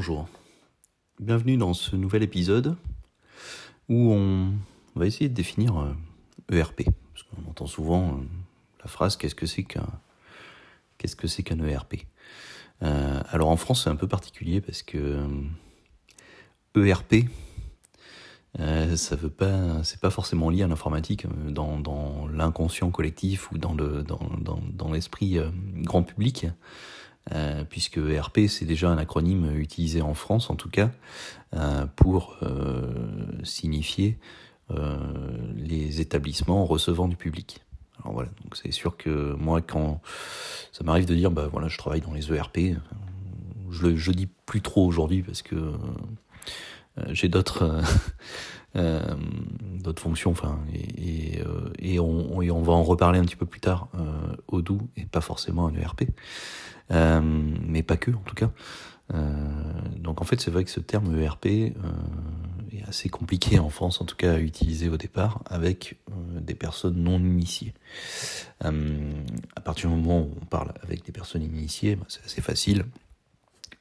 Bonjour. Bienvenue dans ce nouvel épisode où on va essayer de définir ERP. Parce qu'on entend souvent euh, la phrase qu'est-ce que c'est qu'un ERP euh, Alors en France c'est un peu particulier parce que ERP euh, ça veut pas c'est pas forcément lié à l'informatique dans, l'inconscient collectif ou dans l'esprit grand public. Euh, puisque ERP c'est déjà un acronyme utilisé en France en tout cas euh, pour euh, signifier les établissements recevant du public. Alors voilà, donc c'est sûr que moi quand ça m'arrive de dire bah voilà je travaille dans les ERP, je le dis plus trop aujourd'hui parce que j'ai d'autres d'autres fonctions, enfin, et, on, va en reparler un petit peu plus tard, euh, Odoo et pas forcément un ERP. Euh, mais pas que en tout cas. Euh, donc en fait c'est vrai que ce terme ERP euh, est assez compliqué en France en tout cas à utiliser au départ avec des personnes non initiées. à partir du moment où on parle avec des personnes initiées, bah, c'est assez facile.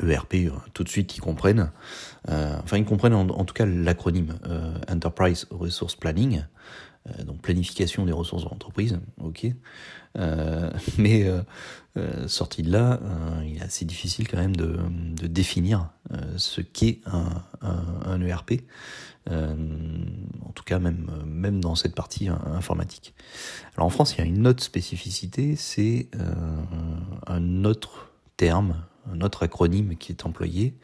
ERP, tout de suite ils comprennent. enfin ils comprennent en, tout cas l'acronyme Enterprise Resource Planning. Euh, donc planification des ressources de l'entreprise, ok. Euh, mais euh, euh sorti de là, il est assez difficile quand même de, définir ce qu'est un, un, ERP. en tout cas, même même dans cette partie informatique. Alors en France, il y a une autre spécificité, c'est un autre terme un autre acronyme qui est employé,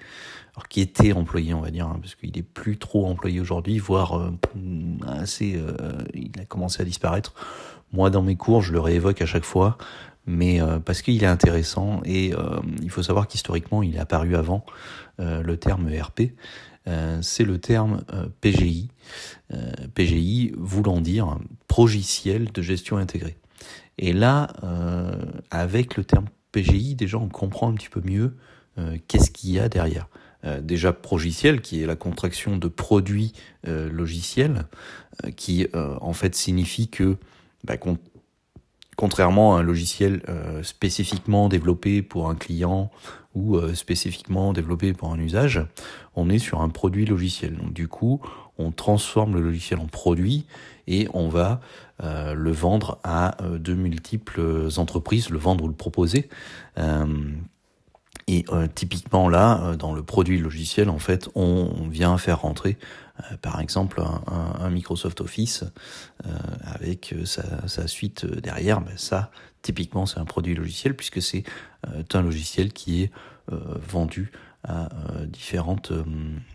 alors qui était employé, on va dire, hein, parce qu'il est plus trop employé aujourd'hui, voire euh, assez, euh, il a commencé à disparaître. Moi, dans mes cours, je le réévoque à chaque fois, mais euh, parce qu'il est intéressant et il faut savoir qu'historiquement, il est apparu avant le terme ERP. c'est le terme PGI, PGI voulant dire progiciel de gestion intégrée. Et là, avec le terme PGI, déjà on comprend un petit peu mieux euh, qu'est-ce qu'il y a derrière. Euh, déjà progiciel, qui est la contraction de produit euh, logiciel, qui en fait signifie que, bah, contrairement à un logiciel spécifiquement développé pour un client ou spécifiquement développé pour un usage, on est sur un produit logiciel. Donc du coup, on transforme le logiciel en produit et on va euh, le vendre à euh, de multiples entreprises, le vendre ou le proposer. Euh, et typiquement là, dans le produit logiciel, en fait, on, vient faire rentrer, par exemple, un, Microsoft Office avec sa, suite derrière. Ben ça, typiquement, c'est un produit logiciel puisque c'est un logiciel qui est vendu à différentes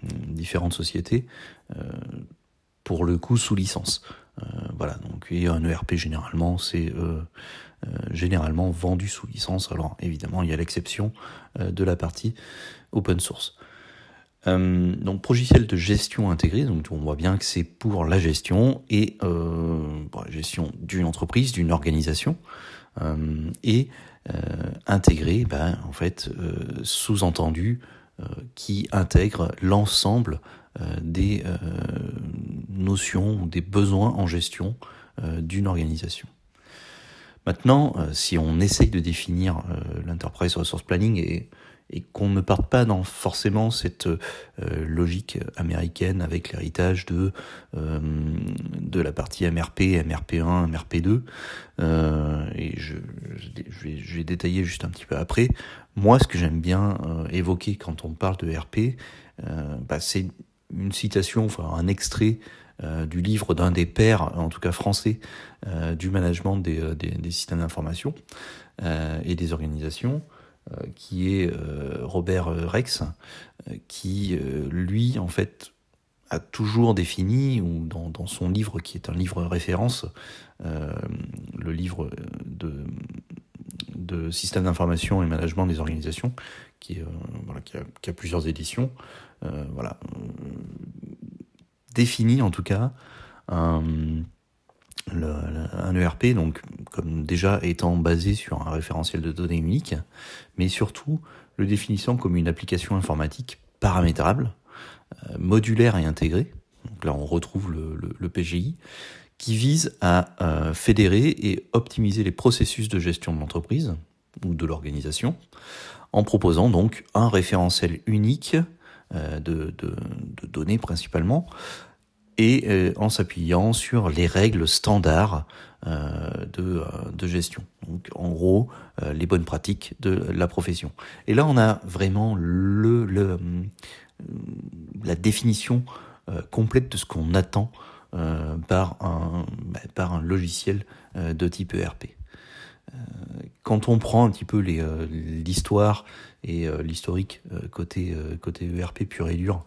différentes sociétés pour le coup sous licence. Euh, voilà, donc et un ERP généralement c'est euh, euh, généralement vendu sous licence. Alors évidemment il y a l'exception de la partie open source. donc logiciel de gestion intégrée, donc on voit bien que c'est pour la gestion et pour la gestion d'une entreprise, d'une organisation et intégré, ben, en fait sous-entendu qui intègre l'ensemble des notions ou des besoins en gestion euh, d'une organisation. Maintenant, euh, si on essaye de définir euh, l'enterprise resource planning et, qu'on ne parte pas dans forcément cette logique américaine avec l'héritage de de la partie MRP, MRP1, MRP2, et je, je, vais, je vais détailler juste un petit peu après. Moi, ce que j'aime bien évoquer quand on parle de RP, bah, c'est une citation, enfin un extrait euh, du livre d'un des pères, en tout cas français, euh, du management des, euh, des, des systèmes d'information et des organisations, qui est Robert Rex, qui lui en fait a toujours défini, ou dans, dans, son livre qui est un livre référence, le livre de, de d'information et management des organisations, qui, voilà, qui a, plusieurs éditions, voilà, défini en tout cas un, ERP, donc comme déjà étant basé sur un référentiel de données unique, mais surtout le définissant comme une application informatique paramétrable, euh, modulaire et intégrée. Donc là, on retrouve le PGI qui vise à euh, fédérer et optimiser les processus de gestion de l'entreprise ou de l'organisation en proposant donc un référentiel unique de, données principalement, et en s'appuyant sur les règles standards de, gestion. Donc en gros, les bonnes pratiques de la profession. Et là, on a vraiment la définition complète de ce qu'on attend euh, par, un, bah, par un logiciel euh, de type ERP. Euh, quand on prend un petit peu l'histoire et l'historique côté, côté ERP pur et dur,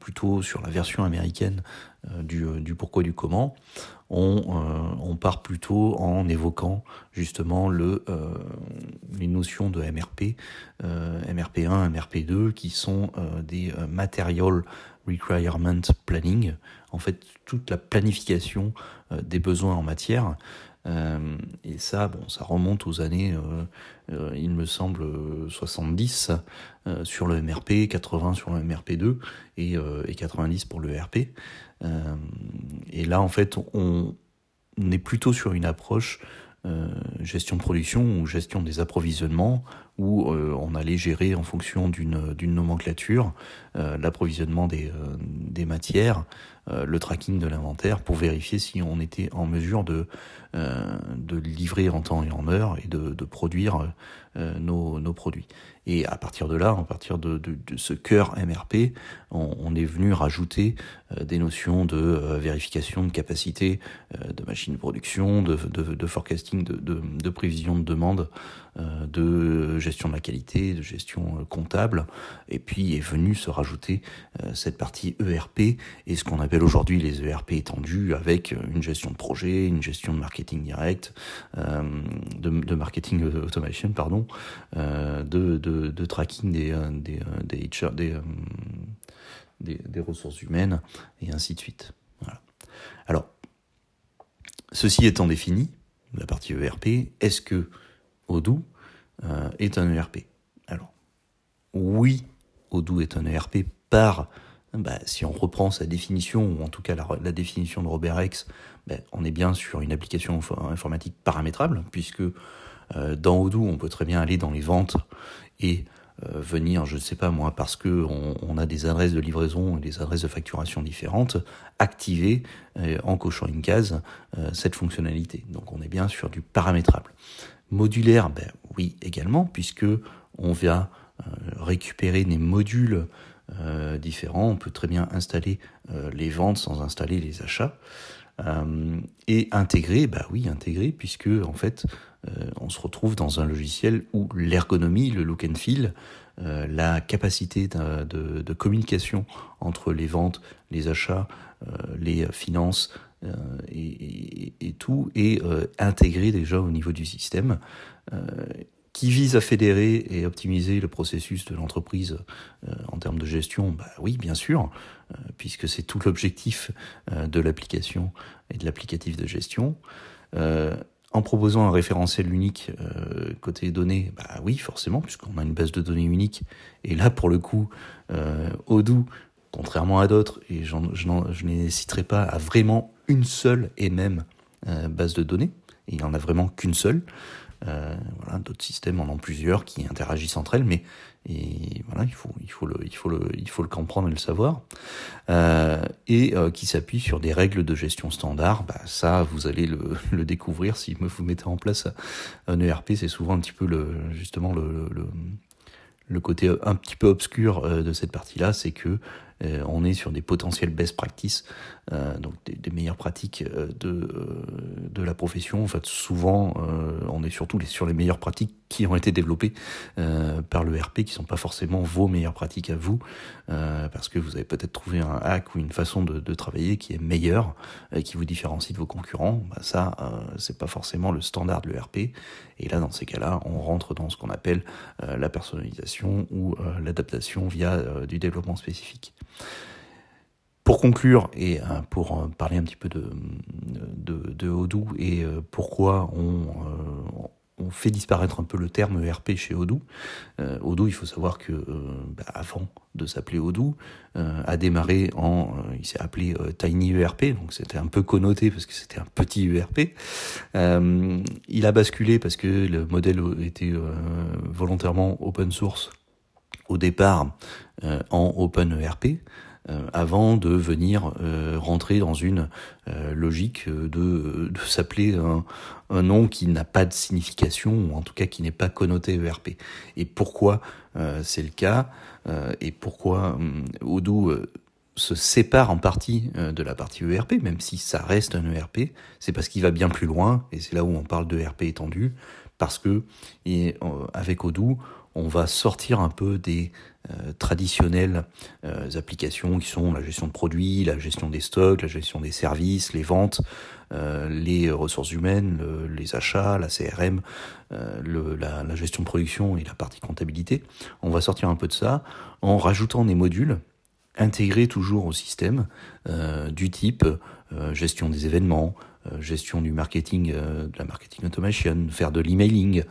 plutôt sur la version américaine du, pourquoi du comment, on, part plutôt en évoquant justement le, les notions de MRP, MRP1, MRP2, qui sont des Material Requirement Planning, en fait toute la planification euh, des besoins en matière. Euh, et ça, ça remonte aux années, euh, il me semble, 70 sur le MRP, 80 sur le MRP2 et, et 90 pour le RP. et là, en fait, on, on est plutôt sur une approche euh, gestion de production ou gestion des approvisionnements, où euh, on allait gérer en fonction d'une nomenclature euh, l'approvisionnement des, des matières, le tracking de l'inventaire pour vérifier si on était en mesure de, livrer en temps et en heure et de, produire nos, produits. Et à partir de là, à partir de, ce cœur MRP, on, est venu rajouter euh, des notions de euh, vérification de capacité euh, de machines de production, de forecasting, de, prévision de demande, de gestion de la qualité, de gestion comptable. Et puis est venu se rajouter cette partie ERP et ce qu'on appelle aujourd'hui les ERP étendus avec une gestion de projet, une gestion de marketing direct, de, marketing automation, pardon, de de, tracking des, euh, des, euh, des, euh, ressources humaines, et ainsi de suite. Alors, ceci étant défini, la partie ERP, est-ce que Odoo est un ERP Alors, oui, Odoo est un ERP par, bah, si on reprend sa définition, ou en tout cas la, définition de Robert X, bah, on est bien sur une application informatique paramétrable, puisque dans Odoo, on peut très bien aller dans les ventes et euh, venir, je ne sais pas moi, parce que on, a des adresses de livraison et des adresses de facturation différentes, activer euh, en cochant une case euh, cette fonctionnalité. Donc on est bien sur du paramétrable. Modulaire, ben oui également, puisque on vient récupérer des modules différents. On peut très bien installer les ventes sans installer les achats. Et intégrer, bah oui, intégrer, puisque en fait, euh, on se retrouve dans un logiciel où l'ergonomie, le look and feel, euh, la capacité de, communication entre les ventes, les achats, euh, les finances et, tout est intégré déjà au niveau du système qui vise à fédérer et optimiser le processus de l'entreprise en termes de gestion, bah oui, bien sûr, puisque c'est tout l'objectif de l'application et de l'applicatif de gestion en proposant un référentiel unique euh, côté données, bah oui, forcément, puisqu'on a une base de données unique. Et là, pour le coup, euh, Odoo, contrairement à d'autres, et je ne citerai pas, a vraiment une seule et même euh, base de données. il n'y en a vraiment qu'une seule. Euh, voilà, d'autres systèmes en ont plusieurs qui interagissent entre elles, mais et voilà, il faut, il faut le, il faut le, il faut le comprendre et le savoir, euh, et euh, qui s'appuie sur des règles de gestion standard. Bah, ça, vous allez le, le découvrir si vous mettez en place un ERP. C'est souvent un petit peu le, justement le, le, le côté un petit peu obscur euh, de cette partie-là, c'est que euh, on est sur des potentiels best practices, euh, donc des, meilleures pratiques euh, de, la profession. En fait, souvent, on est surtout sur les meilleures pratiques qui ont été développées par le RP, qui sont pas forcément vos meilleures pratiques à vous, parce que vous avez peut-être trouvé un hack ou une façon de, de travailler qui est meilleure, et qui vous différencie de vos concurrents. Bah, ça, c'est pas forcément le standard de l'ERP. Et là, dans ces cas-là, on rentre dans ce qu'on appelle la personnalisation ou l'adaptation via du développement spécifique. Pour conclure et euh, pour euh, parler un petit peu de, de, Odoo et euh, pourquoi on, fait disparaître un peu le terme ERP chez Odoo. Odoo, il faut savoir que bah, avant de s'appeler Odoo, a démarré en, il s'est appelé Tiny ERP, donc c'était un peu connoté parce que c'était un petit ERP. il a basculé parce que le modèle était volontairement open source au départ en Open ERP. Euh, avant de venir euh, rentrer dans une euh, logique de, s'appeler un, nom qui n'a pas de signification, ou en tout cas qui n'est pas connoté ERP. Et pourquoi c'est le cas, et pourquoi Odoo se sépare en partie de la partie ERP, même si ça reste un ERP, c'est parce qu'il va bien plus loin, et c'est là où on parle de ERP étendu, parce que et, avec Odoo, on va sortir un peu des euh, traditionnelles euh, applications qui sont la gestion de produits, la gestion des stocks, la gestion des services, les ventes, euh, les ressources humaines, les achats, la CRM, la, la, gestion de production et la partie comptabilité. On va sortir un peu de ça en rajoutant des modules intégrés toujours au système du type gestion des événements, gestion du marketing, de la marketing automation, faire de l'emailing,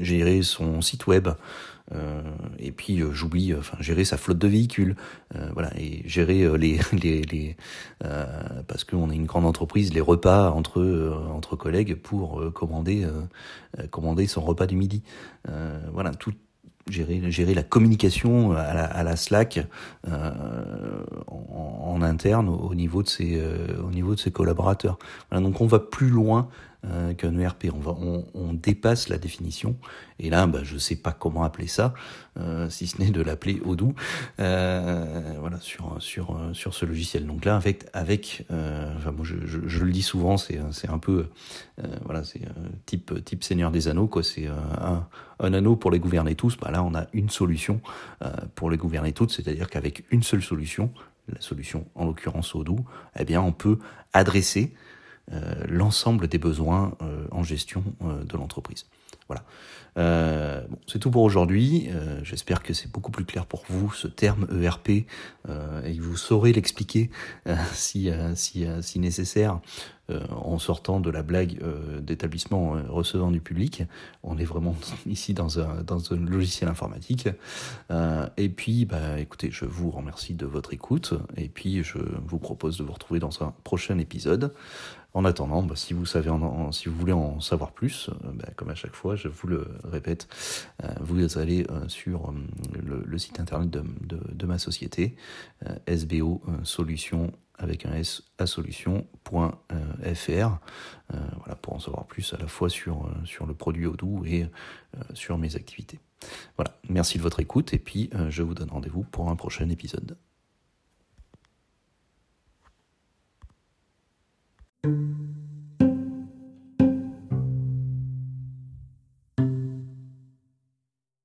gérer son site web, euh, et puis euh, j'oublie, enfin gérer sa flotte de véhicules, voilà, et gérer les les, les parce qu'on est une grande entreprise, les repas entre collègues pour commander son repas du midi, voilà tout gérer, la communication à la, Slack euh, en, interne au niveau de ses, euh, collaborateurs. Donc on va plus loin euh, qu'un ERP. On, va, on, on, dépasse la définition. Et là, bah, je sais pas comment appeler ça, euh, si ce n'est de l'appeler Odoo. Euh, voilà, sur sur sur ce logiciel. Donc là, avec avec, enfin moi je, je, je, le dis souvent, c'est un peu voilà, c'est type type Seigneur des Anneaux quoi. C'est un, un anneau pour les gouverner tous. Bah là, on a une solution pour les gouverner toutes, c'est-à-dire qu'avec une seule solution, la solution en l'occurrence Odoo, eh bien on peut adresser euh, l'ensemble des besoins euh, en gestion euh, de l'entreprise. Voilà. Euh, bon, c'est tout pour aujourd'hui. Euh, J'espère que c'est beaucoup plus clair pour vous ce terme ERP euh, et que vous saurez l'expliquer si, si, si, nécessaire en sortant de la blague d'établissement recevant du public. On est vraiment ici dans un, dans un logiciel informatique. et puis, bah, écoutez, je vous remercie de votre écoute et puis je vous propose de vous retrouver dans un prochain épisode. En attendant, bah, si vous voulez en savoir plus, bah, comme à chaque fois, je vous le répète, euh, vous allez euh, sur euh, le, site internet de, de, ma société, SBO Solutions avec un S à solution.fr voilà, pour en savoir plus à la fois sur, sur le produit Odoo et sur mes activités. Voilà, merci de votre écoute et puis je vous donne rendez-vous pour un prochain épisode. thank you